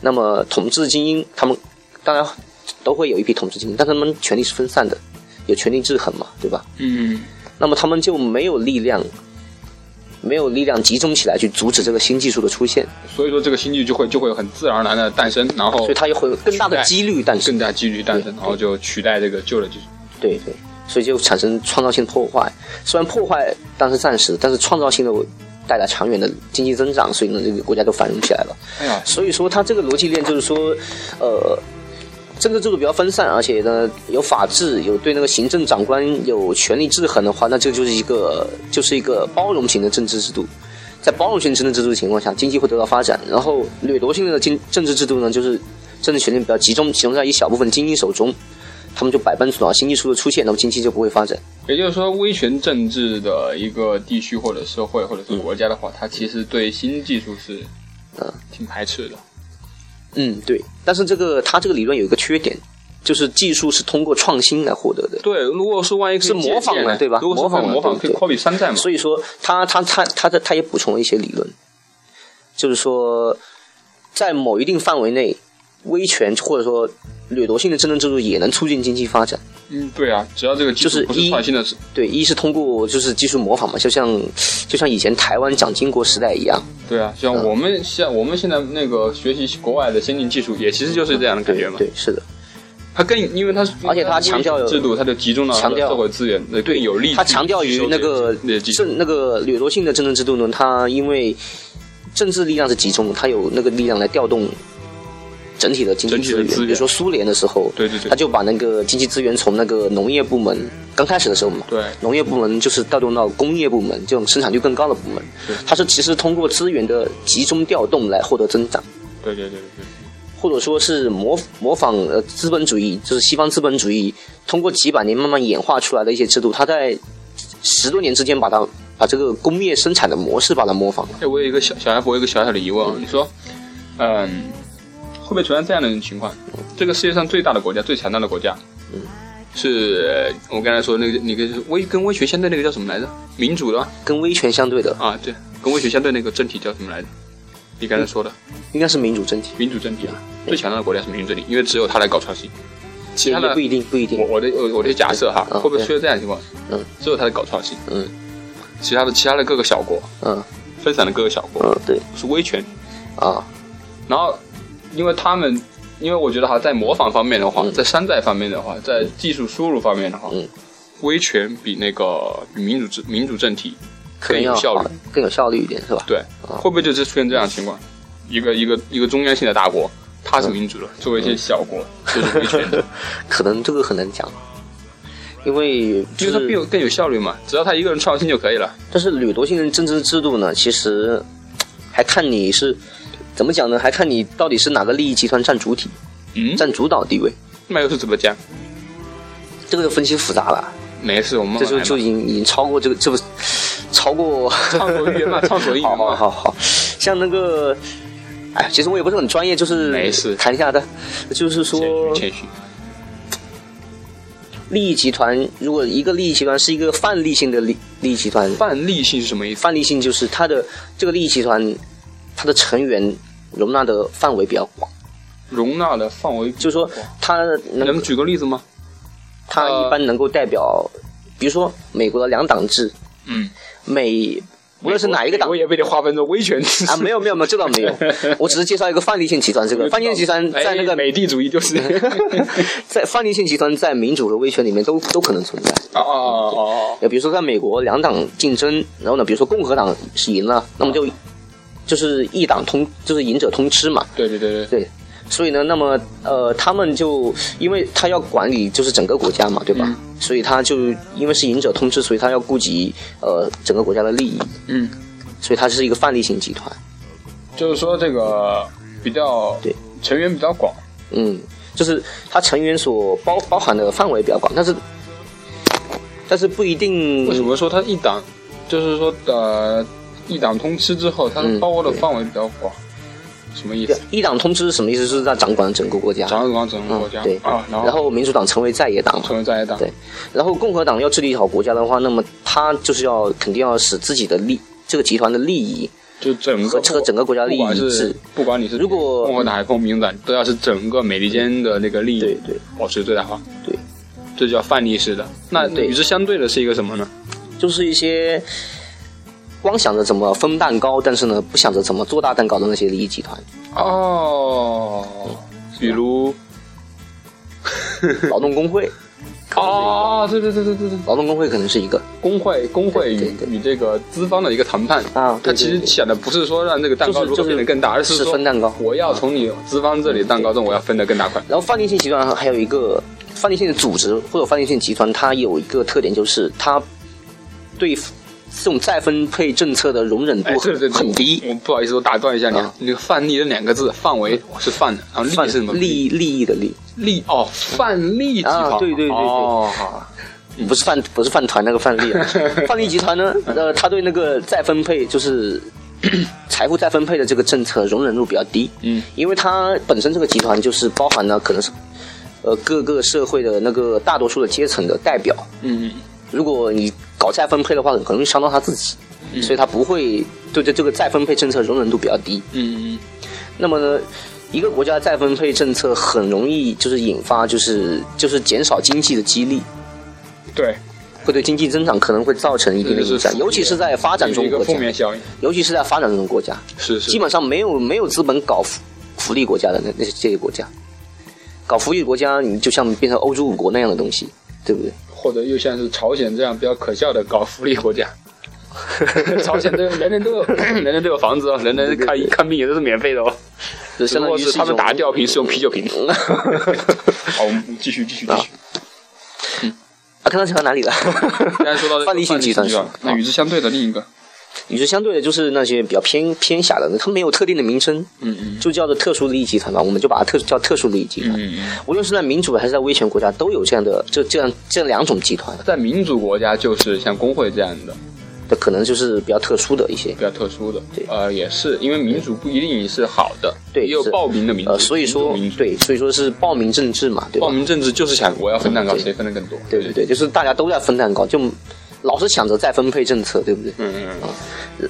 [SPEAKER 2] 那么统治精英他们当然都会有一批统治精英，但他们权力是分散的，有权力制衡嘛，对吧？
[SPEAKER 1] 嗯，
[SPEAKER 2] 那么他们就没有力量，没有力量集中起来去阻止这个新技术的出现，
[SPEAKER 1] 所以说这个新技术就会就会很自然而然的诞生，然后
[SPEAKER 2] 所以它也会有更大的几率诞生
[SPEAKER 1] 更。大几率诞生，然后就取代这个旧的技术。
[SPEAKER 2] 对对，所以就产生创造性破坏。虽然破坏当然是暂时，但是创造性的带来长远的经济增长，所以呢，这个国家就繁荣起来了。
[SPEAKER 1] 哎呀，
[SPEAKER 2] 所以说，它这个逻辑链就是说，呃，政治制度比较分散，而且呢有法治，有对那个行政长官有权力制衡的话，那这就是一个就是一个包容型的政治制度。在包容性政治制度的情况下，经济会得到发展。然后掠夺性的经政治制度呢，就是政治权力比较集中，集中在一小部分精英手中，他们就百般阻挠新技术的出现，那么经济就不会发展。
[SPEAKER 1] 也就是说，威权政治的一个地区或者社会或者是国家的话，它其实对新技术是
[SPEAKER 2] 嗯
[SPEAKER 1] 挺排斥的。
[SPEAKER 2] 嗯，对。但是这个它这个理论有一个缺点，就是技术是通过创新来获得的。
[SPEAKER 1] 对，如果是万一
[SPEAKER 2] 是模仿
[SPEAKER 1] 呢
[SPEAKER 2] 的对吧
[SPEAKER 1] 如果
[SPEAKER 2] 模仿
[SPEAKER 1] 模仿，可以
[SPEAKER 2] 对对
[SPEAKER 1] copy 山寨嘛？
[SPEAKER 2] 所以说他他他他的他也补充了一些理论，就是说，在某一定范围内，威权或者说掠夺性的政治制度也能促进经济发展。
[SPEAKER 1] 嗯，对啊，只要这个技术不是
[SPEAKER 2] 就是一
[SPEAKER 1] 创新的，
[SPEAKER 2] 对，一是通过就是技术模仿嘛，就像就像以前台湾蒋经国时代一样，
[SPEAKER 1] 对啊，像我们像我们现在那个学习国外的先进技术，也其实就是这样的感觉嘛。
[SPEAKER 2] 对，是的，
[SPEAKER 1] 它更因为它是，
[SPEAKER 2] 而且它强调
[SPEAKER 1] 制度，它就集中了
[SPEAKER 2] 强调
[SPEAKER 1] 社会资源，对有利。
[SPEAKER 2] 它强调于那个政那个掠夺性的政治制度呢，它因为政治力量是集中的，它有那个力量来调动整体的经济资源。比如说苏联的时候，
[SPEAKER 1] 对对对
[SPEAKER 2] 他就把那个经济资源从那个农业部门刚开始的时候嘛，
[SPEAKER 1] 对
[SPEAKER 2] 农业部门就是调动到工业部门这种生产率更高的部门
[SPEAKER 1] 对，
[SPEAKER 2] 它是其实通过资源的集中调动来获得增长。
[SPEAKER 1] 对对对对对，
[SPEAKER 2] 或者说是模模仿呃资本主义，就是西方资本主义通过几百年慢慢演化出来的一些制度，他在十多年之间把它把这个工业生产的模式把它模仿了。
[SPEAKER 1] 哎，我有一个小小 F，我有一个小小的疑问啊，你说，嗯，会不会存在这样的一种情况？这个世界上最大的国家、最强大的国家，
[SPEAKER 2] 嗯，
[SPEAKER 1] 是我刚才说那个那个威跟威权相对那个叫什么来着？民主的吗？
[SPEAKER 2] 跟威权相对的。
[SPEAKER 1] 啊，对，跟威权相对那个政体叫什么来着？你刚才说的。
[SPEAKER 2] 应该是民主政体，
[SPEAKER 1] 民主政体啊，最强大的国家是民主政体，因为只有他来搞创新。其他的
[SPEAKER 2] 不一定，不一定。
[SPEAKER 1] 我。我的我我的假设哈，
[SPEAKER 2] 嗯
[SPEAKER 1] 会不会出现这样的情况？
[SPEAKER 2] 嗯，
[SPEAKER 1] 只有他在搞创新，
[SPEAKER 2] 嗯。
[SPEAKER 1] 其他的其他的各个小国
[SPEAKER 2] 嗯。
[SPEAKER 1] 分散的各个小国
[SPEAKER 2] 嗯，对。
[SPEAKER 1] 是威权，
[SPEAKER 2] 啊，
[SPEAKER 1] 然后因为他们，因为我觉得哈，在模仿方面的话，
[SPEAKER 2] 嗯
[SPEAKER 1] 在山寨方面的话，在技术输入方面的话，
[SPEAKER 2] 嗯
[SPEAKER 1] 威权比那个比民主制民主政体更有效率。
[SPEAKER 2] 更有效率一点，是吧？
[SPEAKER 1] 对，
[SPEAKER 2] 啊
[SPEAKER 1] 会不会就是出现这样的情况？一个一个一个中央性的大国，它是民主的，作为一些小国就是威权的，
[SPEAKER 2] 可能这个很难讲，因为
[SPEAKER 1] 因
[SPEAKER 2] 就是，
[SPEAKER 1] 为它更有更有效率嘛，只要他一个人创新就可以了。
[SPEAKER 2] 但是掠夺性的政治制度呢，其实还看你是怎么讲呢？还看你到底是哪个利益集团占主体、
[SPEAKER 1] 嗯，
[SPEAKER 2] 占主导地位，
[SPEAKER 1] 那又是怎么讲？
[SPEAKER 2] 这个就分析复杂了。
[SPEAKER 1] 没事，我们
[SPEAKER 2] 这就就已经已经超过这个，这不超过
[SPEAKER 1] 畅所欲言嘛，畅所欲言
[SPEAKER 2] 好好
[SPEAKER 1] 嘛。
[SPEAKER 2] 好好，像那个，哎，其实我也不是很专业，就是
[SPEAKER 1] 没事
[SPEAKER 2] 谈一下的，就是说
[SPEAKER 1] 谦虚，
[SPEAKER 2] 利益集团，如果一个利益集团是一个泛利性的利利益集团，
[SPEAKER 1] 泛利性是什么意思？
[SPEAKER 2] 泛利性就是它的这个利益集团，它的成员容纳的范围比较广，
[SPEAKER 1] 容纳的范围，
[SPEAKER 2] 就是说它能
[SPEAKER 1] 能举个例子吗？
[SPEAKER 2] 它一般能够代表，比如说美国的两党制，
[SPEAKER 1] 嗯，
[SPEAKER 2] 美无论是哪一个党。
[SPEAKER 1] 我也被你划分成威权制。
[SPEAKER 2] 啊，没有没有没有，这倒没有，我只是介绍一个范例性集团。这个范例性集团在那个
[SPEAKER 1] 哎美帝主义就是。
[SPEAKER 2] 在范例性集团在民主和威权里面都 都可能存在。
[SPEAKER 1] 哦哦哦。
[SPEAKER 2] 呃，比如说在美国两党竞争，然后呢，比如说共和党是赢了，那么就就是一党通，就是赢者通吃嘛。
[SPEAKER 1] 对对对对，
[SPEAKER 2] 对，所以呢，那么呃，他们就因为他要管理就是整个国家嘛，对吧？
[SPEAKER 1] 嗯。
[SPEAKER 2] 所以他就因为是赢者通吃，所以他要顾及呃整个国家的利益，
[SPEAKER 1] 嗯，
[SPEAKER 2] 所以它是一个范例性集团。
[SPEAKER 1] 就是说这个比较
[SPEAKER 2] 对。
[SPEAKER 1] 成员比较广，
[SPEAKER 2] 嗯，就是它成员所包包含的范围比较广，但是但是不一定
[SPEAKER 1] 为什么说它一党，就是说呃一党通吃之后，它
[SPEAKER 2] 嗯
[SPEAKER 1] 包括的范围比较广，什么意思？
[SPEAKER 2] 一党通吃是什么意思？是在掌管整个国家。
[SPEAKER 1] 掌管整个国家
[SPEAKER 2] 嗯对
[SPEAKER 1] 啊，然
[SPEAKER 2] 然后民主党成为在野党嘛，
[SPEAKER 1] 成为在野党，
[SPEAKER 2] 对然后共和党要治理好国家的话，那么他就是要肯定要使自己的利这个集团的利益
[SPEAKER 1] 就整个
[SPEAKER 2] 这个整个国家利益
[SPEAKER 1] 是
[SPEAKER 2] 一致。
[SPEAKER 1] 不管你是
[SPEAKER 2] 如果
[SPEAKER 1] 共和党还是共民主党，都要是整个美利坚的那个利益
[SPEAKER 2] 对对
[SPEAKER 1] 保持最大化，
[SPEAKER 2] 对，
[SPEAKER 1] 这叫范例式的。那与之相对的是一个什么呢？
[SPEAKER 2] 就是一些光想着怎么分蛋糕，但是呢不想着怎么做大蛋糕的那些利益集团，
[SPEAKER 1] 哦，比如？
[SPEAKER 2] 劳动工会，
[SPEAKER 1] 哦，对对对对对对，
[SPEAKER 2] 劳动工会可能是一个。
[SPEAKER 1] 工会工会与与这个资方的一个谈判。
[SPEAKER 2] 啊对
[SPEAKER 1] 它其实想的不是说让这个蛋糕如何变得更大，而是
[SPEAKER 2] 分蛋糕。
[SPEAKER 1] 我要从你资方这里蛋糕中我要分得更大块。
[SPEAKER 2] 然后饭店性集团还有一个饭店性的组织或者饭店性集团，它有一个特点就是它对这种再分配政策的容忍
[SPEAKER 1] 哎，
[SPEAKER 2] 度很低。
[SPEAKER 1] 我不好意思，我打断一下你，啊
[SPEAKER 2] 啊，
[SPEAKER 1] 那个范例这两个字，范围是范的，然后利
[SPEAKER 2] 范
[SPEAKER 1] 是什么？
[SPEAKER 2] 利益利益的利，
[SPEAKER 1] 利哦，范例集团。
[SPEAKER 2] 啊对对对对
[SPEAKER 1] 哦，好
[SPEAKER 2] 不是饭不是饭团那个范例啊。范例集团呢，呃，他对那个再分配就是 财富再分配的这个政策容忍度比较低，
[SPEAKER 1] 嗯，
[SPEAKER 2] 因为它本身这个集团就是包含了可能是呃各个社会的那个大多数的阶层的代表。
[SPEAKER 1] 嗯，
[SPEAKER 2] 如果你搞再分配的话，很容易伤到他自己，所以他不会对这这个再分配政策容忍度比较低。
[SPEAKER 1] 嗯嗯
[SPEAKER 2] 那么呢，一个国家再分配政策很容易就是引发就是就是减少经济的激励，
[SPEAKER 1] 对，
[SPEAKER 2] 会对经济增长可能会造成一定的影响，尤其是在发展中国家，
[SPEAKER 1] 负面效应。
[SPEAKER 2] 尤其是在发展中国家，
[SPEAKER 1] 是是，
[SPEAKER 2] 基本上没有没有资本搞福福利国家的那那些这些国家，搞福利国家，你就像变成欧洲五国那样的东西，对不对？
[SPEAKER 1] 或者又像是朝鲜这样比较可笑的搞福利国家。朝鲜都有人人都有 人人都有房子哦，人人看看病也都是免费的哦。
[SPEAKER 2] 就
[SPEAKER 1] 只不
[SPEAKER 2] 相当于
[SPEAKER 1] 是他们打吊瓶是用啤酒瓶。好，我们继续继续继续。
[SPEAKER 2] 啊，刚才讲到哪里了？
[SPEAKER 1] 刚才说到这个
[SPEAKER 2] 范例性集团是
[SPEAKER 1] 那与之相对的另一个，
[SPEAKER 2] 与之相对的就是那些比较偏偏狭的，它没有特定的名称，
[SPEAKER 1] 嗯嗯
[SPEAKER 2] 就叫做特殊利益集团吧，我们就把它特叫特殊利益集团。
[SPEAKER 1] 嗯嗯，
[SPEAKER 2] 无论是在民主还是在威权国家，都有这样的这这样这样两种集团，
[SPEAKER 1] 在民主国家就是像工会这样的
[SPEAKER 2] 这可能就是比较特殊的一些。
[SPEAKER 1] 比较特殊的
[SPEAKER 2] 对，
[SPEAKER 1] 呃，也是因为民主不一定是好的，
[SPEAKER 2] 对
[SPEAKER 1] 也有暴民的民主，
[SPEAKER 2] 呃，所以说对，所以说是暴民政治嘛，对吧
[SPEAKER 1] 暴？民政治就是想我要分蛋糕，谁分的更多？
[SPEAKER 2] 对对对，就是大家都在分蛋糕，就老是想着再分配政策，对不对？
[SPEAKER 1] 嗯嗯嗯，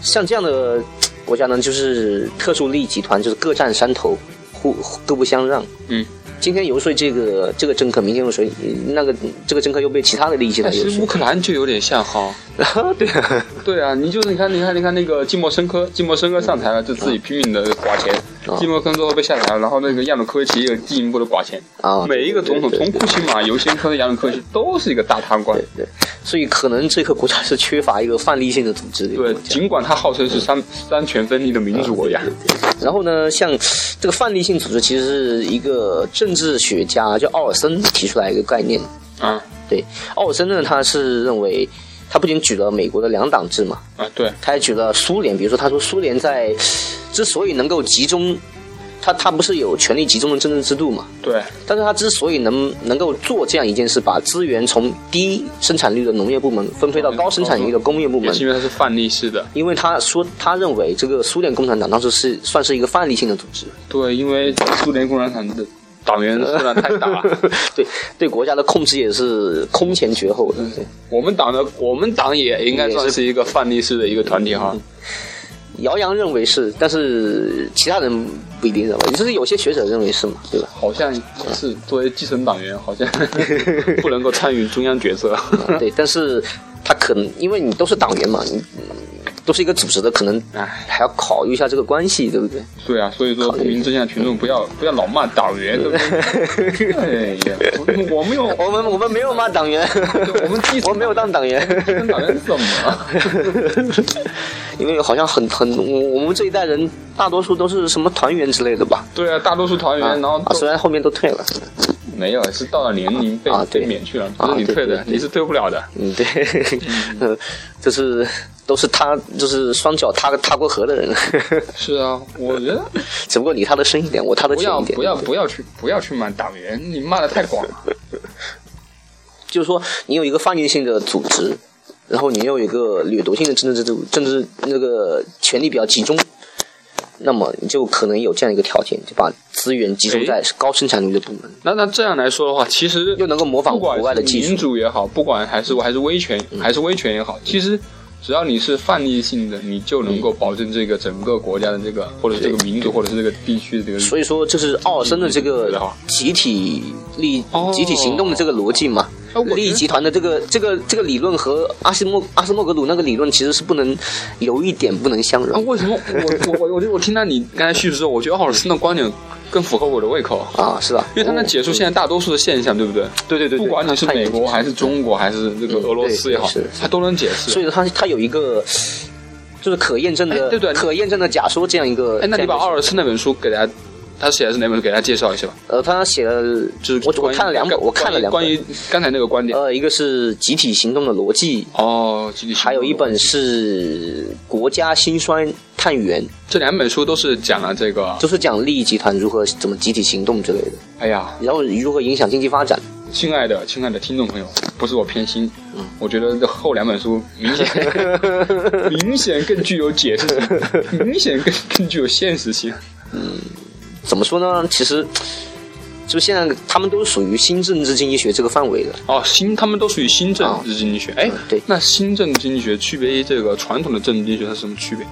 [SPEAKER 2] 像这样的国家呢，就是特殊利益集团，就是各占山头，互互各不相让。
[SPEAKER 1] 嗯，
[SPEAKER 2] 今天游说这个这个政客，明天游说那个这个政客又被其他的利益集
[SPEAKER 1] 但
[SPEAKER 2] 团游说。
[SPEAKER 1] 是乌克兰就有点像哈。
[SPEAKER 2] 对啊，
[SPEAKER 1] 对啊，你就是你看，你看，你看那个季莫申科，季莫申科上台了，就自己拼命的花钱。
[SPEAKER 2] 啊
[SPEAKER 1] 季莫申科被下台了，然后那个亚努科维奇也进一步的刮钱。
[SPEAKER 2] 啊，
[SPEAKER 1] 每一个总统，从库奇马、尤先科的亚努科维奇都是一个大贪官。
[SPEAKER 2] 对，所以可能这个国家是缺乏一个范例性的组织的
[SPEAKER 1] 对，尽管它号称是三三权分立的民主国家，
[SPEAKER 2] 然后呢，像这个范例性组织，其实是一个政治学家叫奥尔森提出来一个概念。
[SPEAKER 1] 啊。
[SPEAKER 2] 对，奥尔森呢，他是认为，他不仅举了美国的两党制嘛，
[SPEAKER 1] 啊，对，
[SPEAKER 2] 他还举了苏联，比如说他说苏联在之所以能够集中，他他不是有权力集中的政治制度嘛？
[SPEAKER 1] 对，
[SPEAKER 2] 但是他之所以能能够做这样一件事，把资源从低生产率的农业部门分配到高生产率的工业部门
[SPEAKER 1] 也是，因为它是范例式的。
[SPEAKER 2] 因为他说他认为这个苏联共产党当时是算是一个范例性的组织，
[SPEAKER 1] 对，因为苏联共产党的党员数量太大。
[SPEAKER 2] 对对国家的控制也是空前绝后的。对
[SPEAKER 1] 我们党的我们党也应该算是一个范例式的一个团体哈。
[SPEAKER 2] 姚洋认为是，但是其他人不一定认为，就是有些学者认为是嘛，对吧？
[SPEAKER 1] 好像是作为基层党员，好像 不能够参与中央决策。
[SPEAKER 2] 对，但是他可能因为你都是党员嘛，你都是一个组织的，可能
[SPEAKER 1] 哎，
[SPEAKER 2] 还要考虑一下这个关系，对不对？
[SPEAKER 1] 对啊，所以说不明真相群众不要不要老骂党员，对不对？哎呀，我我没有，
[SPEAKER 2] 我们 我们没有骂党员，
[SPEAKER 1] 我们
[SPEAKER 2] 我们没有当党员，
[SPEAKER 1] 当党员怎么？
[SPEAKER 2] 因为好像很很我我们这一代人大多数都是什么团员之类的吧。
[SPEAKER 1] 对啊，大多数团员，然后
[SPEAKER 2] 啊，虽然后面都退了，
[SPEAKER 1] 没有，是到了年龄被
[SPEAKER 2] 啊
[SPEAKER 1] 被免去了，不是你退的，你是退不了的。
[SPEAKER 2] 嗯，对，嗯，就是都是他，就是双脚踏踏过河的人，
[SPEAKER 1] 是啊，我觉得
[SPEAKER 2] 只不过你踏的深一点，我踏的
[SPEAKER 1] 不
[SPEAKER 2] 浅一点。
[SPEAKER 1] 要不要不要去不要去骂党员，你骂的太广了。
[SPEAKER 2] 就是说，你有一个泛例性的组织，然后你又有一个掠夺性的政治制度，政治那个权力比较集中，那么你就可能有这样一个条件，就把资源集中在高生产力的部门，
[SPEAKER 1] 那那这样来说的话，其实
[SPEAKER 2] 又能够模仿国外的技
[SPEAKER 1] 术民。主也好，不管还是还是威权
[SPEAKER 2] 嗯
[SPEAKER 1] 还是威权也好，其实只要你是范例性的，你就能够保证这个整个国家的这个，或者是这个民族，或者是这个地区的这个。
[SPEAKER 2] 所以说，这是奥尔森的这个集体力
[SPEAKER 1] 哦
[SPEAKER 2] 集体行动的这个逻辑嘛。利益集团的这个这个这个理论和阿西莫阿斯莫格鲁那个理论其实是不能有一点不能相
[SPEAKER 1] 啊，
[SPEAKER 2] 容
[SPEAKER 1] 为什么我我我我我听到你刚才叙述之后，我觉得奥尔森的观点更符合我的胃口，
[SPEAKER 2] 啊，是吧？
[SPEAKER 1] 因为他能解释现在大多数的现象，对不对？
[SPEAKER 2] 对对对，
[SPEAKER 1] 不管你是美国还是中国还是这个俄罗斯也好，他都能解释。
[SPEAKER 2] 所以他他有一个就是可验证的，
[SPEAKER 1] 哎对对
[SPEAKER 2] 可验证的假说这样一个。
[SPEAKER 1] 哎，那你把奥尔森那本书给大家，他写的是哪本书？给大家介绍一下吧。
[SPEAKER 2] 呃，他写了，
[SPEAKER 1] 就是
[SPEAKER 2] 我我看了两本，我看了两本。
[SPEAKER 1] 关于刚才那个观点。
[SPEAKER 2] 呃，一个是集体行动的逻辑，
[SPEAKER 1] 哦，集体行动
[SPEAKER 2] 还有一本是国家兴衰探源，
[SPEAKER 1] 这两本书都是讲了这个。
[SPEAKER 2] 都是讲利益集团如何怎么集体行动之类的，
[SPEAKER 1] 哎呀，
[SPEAKER 2] 然后如何影响经济发展。
[SPEAKER 1] 亲爱的亲爱的听众朋友，不是我偏心，
[SPEAKER 2] 嗯
[SPEAKER 1] 我觉得这后两本书明显 明显更具有解释性，明显更更具有现实性。
[SPEAKER 2] 怎么说呢？其实，就现在他们都属于新政治经济学这个范围的。
[SPEAKER 1] 哦，新他们都属于新政治经济学。哎、
[SPEAKER 2] 对
[SPEAKER 1] 那新政治经济学区别于这个传统的政治经济学，它是什么区别？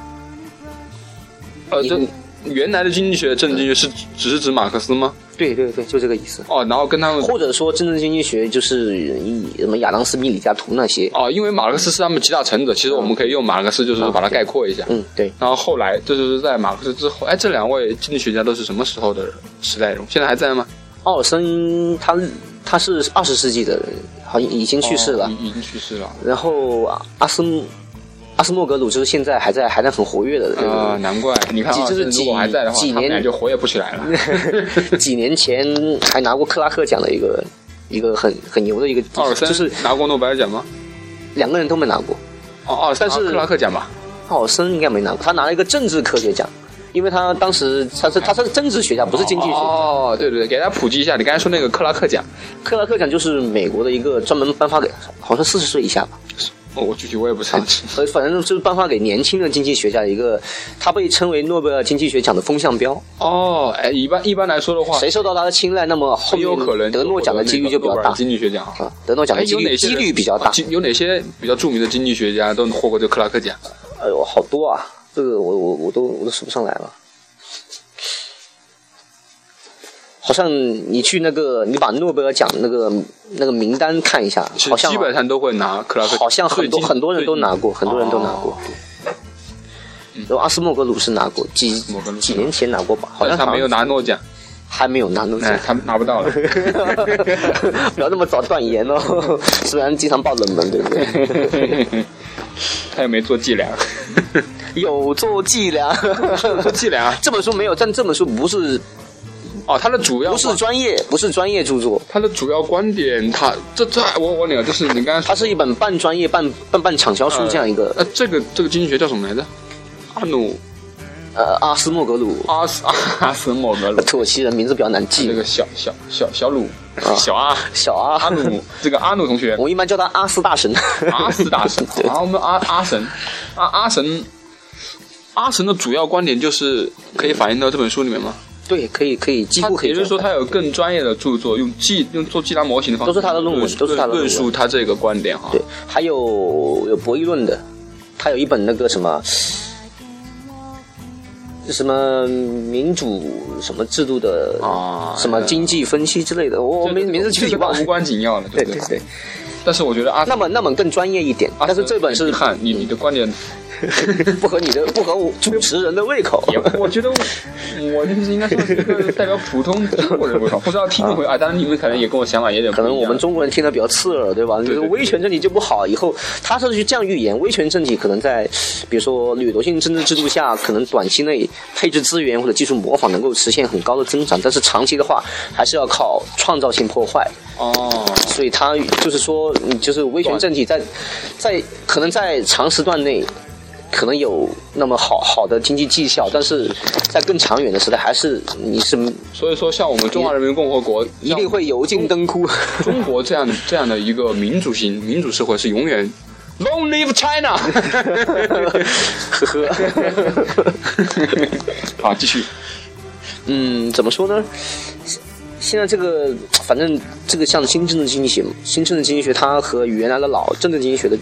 [SPEAKER 1] 呃，这原来的经济学、政治经济学是只是指马克思吗？
[SPEAKER 2] 对对对，就这个意思。
[SPEAKER 1] 哦，然后跟他们
[SPEAKER 2] 或者说政治经济学就是以什么亚当斯密、李嘉图那些。
[SPEAKER 1] 哦，因为马克思是他们集大成者，其实我们可以用马克思就是把它概括一下。
[SPEAKER 2] 嗯，对。
[SPEAKER 1] 然后后来这就是在马克思之后，哎，这两位经济学家都是什么时候的时代人物？现在还在吗？
[SPEAKER 2] 奥尔森他他是二十世纪的人，好像已经去世了，
[SPEAKER 1] 已已经去世了。
[SPEAKER 2] 然后阿斯阿斯莫格鲁就是现在还在还在很活跃的。
[SPEAKER 1] 啊，难怪 你看，
[SPEAKER 2] 就是
[SPEAKER 1] 如果还在的话，
[SPEAKER 2] 几年
[SPEAKER 1] 就活跃不起来了。
[SPEAKER 2] 几年前还拿过克拉克奖的一个一个很很牛的一个。
[SPEAKER 1] 奥尔森
[SPEAKER 2] 就是
[SPEAKER 1] 拿过诺贝尔奖吗？
[SPEAKER 2] 两个人都没拿过。
[SPEAKER 1] 哦，奥尔森是克拉克奖吧？
[SPEAKER 2] 奥尔森应该没拿过，他拿了一个政治科学奖。因为他当时他是他是政治学家，不是经济学家。
[SPEAKER 1] 哦，对对对，给大家普及一下，你刚才说那个克拉克奖，
[SPEAKER 2] 克拉克奖就是美国的一个专门颁发给，好像四十岁以下吧。
[SPEAKER 1] 哦，我具体我也不是很清
[SPEAKER 2] 楚。呃，反正就是颁发给年轻的经济学家一个，他被称为诺贝尔经济学奖的风向标。
[SPEAKER 1] 哦，哎，一般一般来说的话，
[SPEAKER 2] 谁受到他的青睐，那么
[SPEAKER 1] 很有可能
[SPEAKER 2] 得诺奖的几率就比较大。
[SPEAKER 1] 经济学奖
[SPEAKER 2] 啊，得诺奖的几率几率比较大。
[SPEAKER 1] 有哪些比较著名的经济学家都获过这个克拉克奖？
[SPEAKER 2] 哎呦，好多啊，这个我我我都我都数不上来了。好像你去那个，你把诺贝尔奖那个那个名单看一下，好像
[SPEAKER 1] 基本上都会拿克拉克。
[SPEAKER 2] 好像很多很多人都拿过，很多人都拿过。然后阿斯莫格鲁是拿过几几年前拿过吧？好像
[SPEAKER 1] 他没有拿诺奖，
[SPEAKER 2] 还没有拿诺奖，
[SPEAKER 1] 他拿不到了。
[SPEAKER 2] 不要那么早断言哦，虽然经常爆冷门，对不对？
[SPEAKER 1] 他又没做伎俩，
[SPEAKER 2] 有做伎俩，
[SPEAKER 1] 做伎俩。
[SPEAKER 2] 这本书没有，但这本书不是。
[SPEAKER 1] 哦，他的主要
[SPEAKER 2] 不是专业，不是专业著作。
[SPEAKER 1] 他的主要观点，他这这我我问你啊，就是你刚才，
[SPEAKER 2] 它是一本半专业半半半畅销书这样一个。
[SPEAKER 1] 呃，这个这个经济学叫什么来着？阿努，
[SPEAKER 2] 呃，阿斯莫格鲁。
[SPEAKER 1] 阿斯 阿斯莫格鲁。
[SPEAKER 2] 土耳其人名字比较难记。
[SPEAKER 1] 那个小小小小鲁，小阿
[SPEAKER 2] 小阿
[SPEAKER 1] 阿努，这个阿努同学，
[SPEAKER 2] 我一般叫他阿斯大神。
[SPEAKER 1] 阿斯大神。好，我们阿阿神，阿阿神，阿神的主要观点就是可以反映到这本书里面吗？
[SPEAKER 2] 对，可以可以，几乎可以。
[SPEAKER 1] 也就是说，他有更专业的著作，用计用做计量模型的方式，
[SPEAKER 2] 都是他的论文，都是他的
[SPEAKER 1] 论述他这个观点哈。
[SPEAKER 2] 对，还有有博弈论的，他有一本那个什么什么民主什么制度的啊，什么经济分析之类的，我名名字具体忘
[SPEAKER 1] 无关紧要了。对对对。但是我觉得啊，
[SPEAKER 2] 那么那么更专业一点，但是这本是
[SPEAKER 1] 看你你的观点。
[SPEAKER 2] 不合你的，不合我主持人的胃口。
[SPEAKER 1] 我觉得我就是应该说是代表普通中国人胃口，不知道听众朋友 啊。当然你们可能也跟我想法也有点
[SPEAKER 2] 可能我们中国人听得比较刺耳，对吧？就是威权政体就不好，以后他是去这样预言：威权政体可能在比如说掠夺性政治制度下，可能短期内配置资源或者技术模仿能够实现很高的增长，但是长期的话还是要靠创造性破坏。
[SPEAKER 1] 哦，
[SPEAKER 2] 所以他就是说，就是威权政体在在可能在长时段内。可能有那么好好的经济绩效，但是在更长远的时代，还是你是
[SPEAKER 1] 所以说，像我们中华人民共和国
[SPEAKER 2] 一定会油尽灯枯。
[SPEAKER 1] 中国这样这样的一个民主型民主社会是永远 Long live China！
[SPEAKER 2] 呵呵，
[SPEAKER 1] 好，继续。
[SPEAKER 2] 嗯，怎么说呢？现在这个，反正这个像新政治经济学，新政治经济学它和原来的老政治经济学的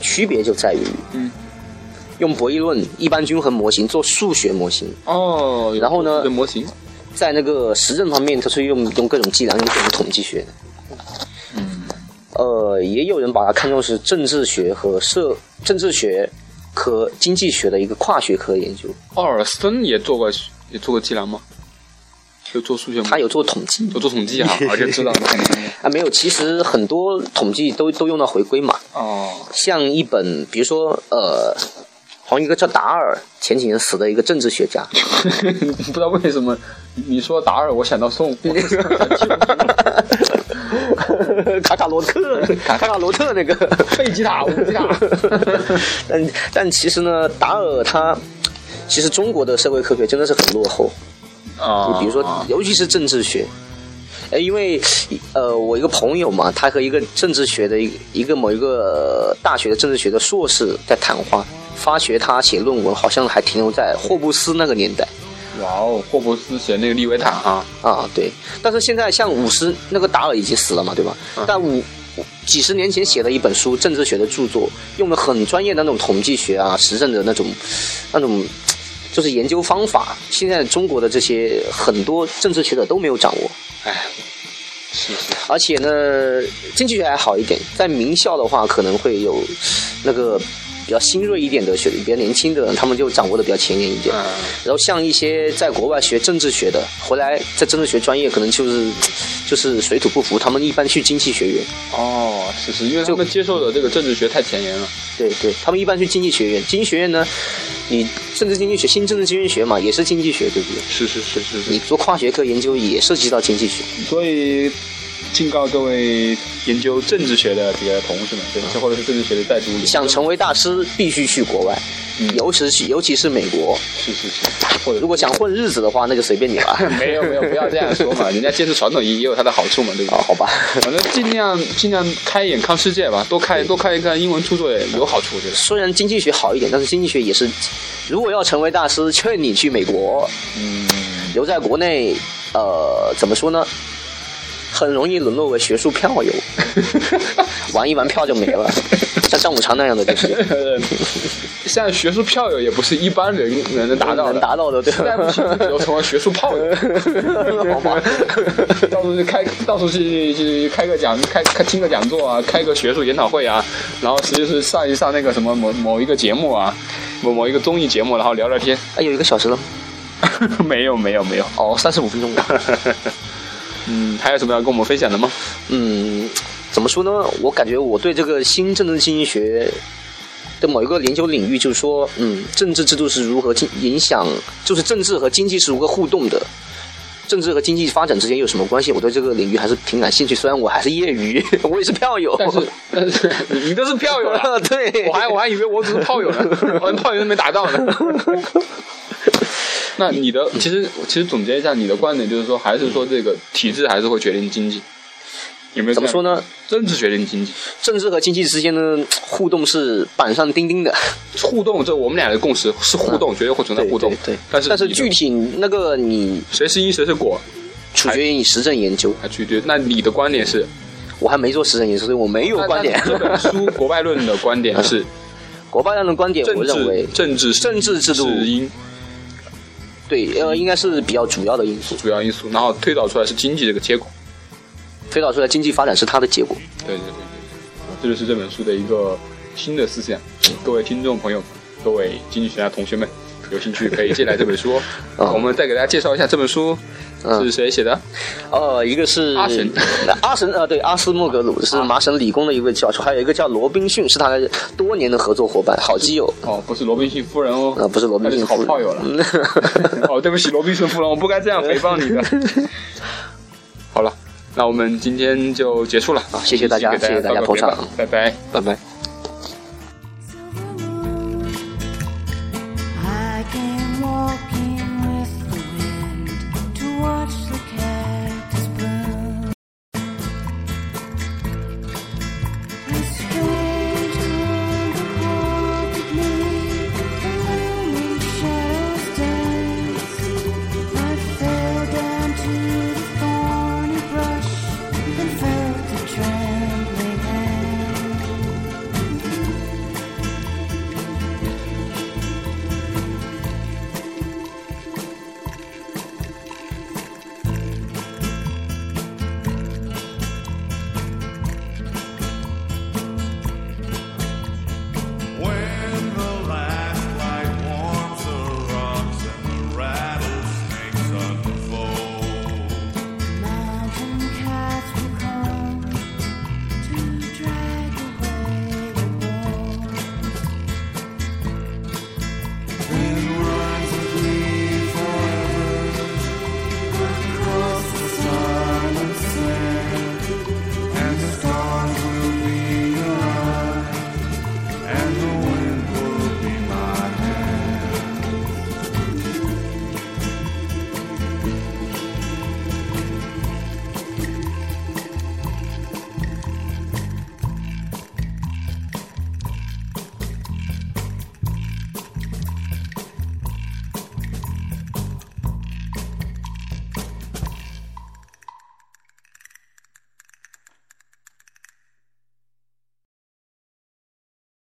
[SPEAKER 2] 区别就在于，
[SPEAKER 1] 嗯。
[SPEAKER 2] 用博弈论、一般均衡模型做数学模型
[SPEAKER 1] 哦，
[SPEAKER 2] 然后呢，
[SPEAKER 1] 模型
[SPEAKER 2] 在那个实证方面，它是用用各种计量、用各种统计学的。
[SPEAKER 1] 嗯，
[SPEAKER 2] 呃，也有人把它看作是政治学和社政治学和经济学的一个跨学科研究。
[SPEAKER 1] 奥尔森也做过也做过计量吗？有做数学吗？
[SPEAKER 2] 他有做统计，
[SPEAKER 1] 有做统计哈，而且知道
[SPEAKER 2] 啊，没有。其实很多统计都都用到回归嘛。
[SPEAKER 1] 哦，
[SPEAKER 2] 像一本，比如说呃。好像一个叫达尔，前几年死的一个政治学家，
[SPEAKER 1] 不知道为什么你说达尔，我想到宋，
[SPEAKER 2] 卡卡罗特，卡卡罗特那个
[SPEAKER 1] 贝吉塔，贝吉塔。
[SPEAKER 2] 但但其实呢，达尔他其实中国的社会科学真的是很落后
[SPEAKER 1] 啊。
[SPEAKER 2] 你比如说，尤其是政治学，哎，因为呃，我一个朋友嘛，他和一个政治学的一一个某一个大学的政治学的硕士在谈话。发觉他写论文好像还停留在霍布斯那个年代。
[SPEAKER 1] 哇哦，霍布斯写那个利维坦哈。
[SPEAKER 2] 啊，对。但是现在像五十那个达尔已经死了嘛，对吧？但五几十年前写的一本书，政治学的著作，用了很专业的那种统计学啊、实证的那种那种就是研究方法，现在中国的这些很多政治学者都没有掌握。
[SPEAKER 1] 哎，是是，
[SPEAKER 2] 而且呢，经济学还好一点，在名校的话可能会有那个比较新锐一点的学，比较年轻的人，他们就掌握的比较前沿一点。
[SPEAKER 1] 嗯，
[SPEAKER 2] 然后像一些在国外学政治学的，回来在政治学专业可能就是就是水土不服，他们一般去经济学院。
[SPEAKER 1] 哦，是是，因为他们接受的这个政治学太前沿了。
[SPEAKER 2] 对对，他们一般去经济学院。经济学院呢，你政治经济学、新政治经济学嘛，也是经济学，对不对？
[SPEAKER 1] 是是是是
[SPEAKER 2] 你做跨学科研究也涉及到经济学。
[SPEAKER 1] 所以，警告各位研究政治学的这个同事们，对，或者是政治学的在读者，
[SPEAKER 2] 想成为大师，必须去国外，
[SPEAKER 1] 嗯
[SPEAKER 2] 尤其是尤其是美国。
[SPEAKER 1] 是是是，或者
[SPEAKER 2] 如果想混日子的话，那就随便你吧。
[SPEAKER 1] 没有没有，不要这样说嘛，人家坚持传统也也有它的好处嘛，对不对
[SPEAKER 2] 啊，？好吧。
[SPEAKER 1] 反正尽量尽量开眼看世界吧，多看多看一看英文著作也有好处，我觉得。
[SPEAKER 2] 虽然经济学好一点，但是经济学也是，如果要成为大师，劝你去美国。
[SPEAKER 1] 嗯，
[SPEAKER 2] 留在国内，呃，怎么说呢？很容易沦落为学术票友，玩一玩票就没了，像张五常那样的就是
[SPEAKER 1] 像学术票友也不是一般人能达到
[SPEAKER 2] 达到的，对吧？
[SPEAKER 1] 行就成为学术炮友。
[SPEAKER 2] 好吧，
[SPEAKER 1] 到处去开，到处去去开个讲，开开听个讲座啊，开个学术研讨会啊，然后实际是上一上那个什么某某一个节目啊，某某一个综艺节目，然后聊聊天。
[SPEAKER 2] 哎，有一个小时了，
[SPEAKER 1] 没有没有没有，
[SPEAKER 2] 哦，三十五分钟了。
[SPEAKER 1] 嗯，还有什么要跟我们分享的吗？
[SPEAKER 2] 嗯，怎么说呢？我感觉我对这个新政治经济学的某一个研究领域，就是说，嗯，政治制度是如何进影响，就是政治和经济是如何互动的。政治和经济发展之间有什么关系？我对这个领域还是挺感兴趣。虽然我还是业余，我也是票友，
[SPEAKER 1] 但是但 是你都是票友了，
[SPEAKER 2] 对，
[SPEAKER 1] 我还我还以为我只是炮友呢，我连炮友都没打到呢。那你的其实其实总结一下，你的观点就是说，还是说这个体制还是会决定经济，有没有？
[SPEAKER 2] 怎么说？呢？
[SPEAKER 1] 政治决定经济，
[SPEAKER 2] 政治和经济之间的互动是板上钉钉的，
[SPEAKER 1] 互动这我们俩的共识是互动，绝对会存在互动。
[SPEAKER 2] 对，对
[SPEAKER 1] 但是
[SPEAKER 2] 但是具体那个你
[SPEAKER 1] 谁是因谁是果，
[SPEAKER 2] 取决于你实证研究。
[SPEAKER 1] 还取决。那你的观点是？
[SPEAKER 2] 我还没做实证研究，所以我没有观点。
[SPEAKER 1] 这本书《国外论》的观点 是
[SPEAKER 2] 国外论的观点，我认为
[SPEAKER 1] 治政治
[SPEAKER 2] 政治制度
[SPEAKER 1] 是因
[SPEAKER 2] 对，呃，应该是比较主要的因素。
[SPEAKER 1] 主要因素，然后推导出来是经济这个结果。
[SPEAKER 2] 推导出来经济发展是它的结果。
[SPEAKER 1] 对对对对，这就是这本书的一个新的思想。各位听众朋友，各位经济学家同学们，有兴趣可以借来这本书哦。
[SPEAKER 2] 啊
[SPEAKER 1] 我们再给大家介绍一下这本书
[SPEAKER 2] 嗯
[SPEAKER 1] 是谁写的？
[SPEAKER 2] 呃，一个是
[SPEAKER 1] 阿神，
[SPEAKER 2] 阿神，呃，对，阿斯莫格鲁是麻省理工的一位教授，还有一个叫罗宾逊，是他的多年的合作伙伴，好基友。
[SPEAKER 1] 哦，不是罗宾逊夫人哦，
[SPEAKER 2] 呃，不是罗宾逊夫人，
[SPEAKER 1] 好炮友了。哦，对不起，罗宾逊夫人，我不该这样诽谤你的。好了，那我们今天就结束了。
[SPEAKER 2] 啊谢谢大家谢谢大家捧场
[SPEAKER 1] 拜拜。
[SPEAKER 2] 拜拜。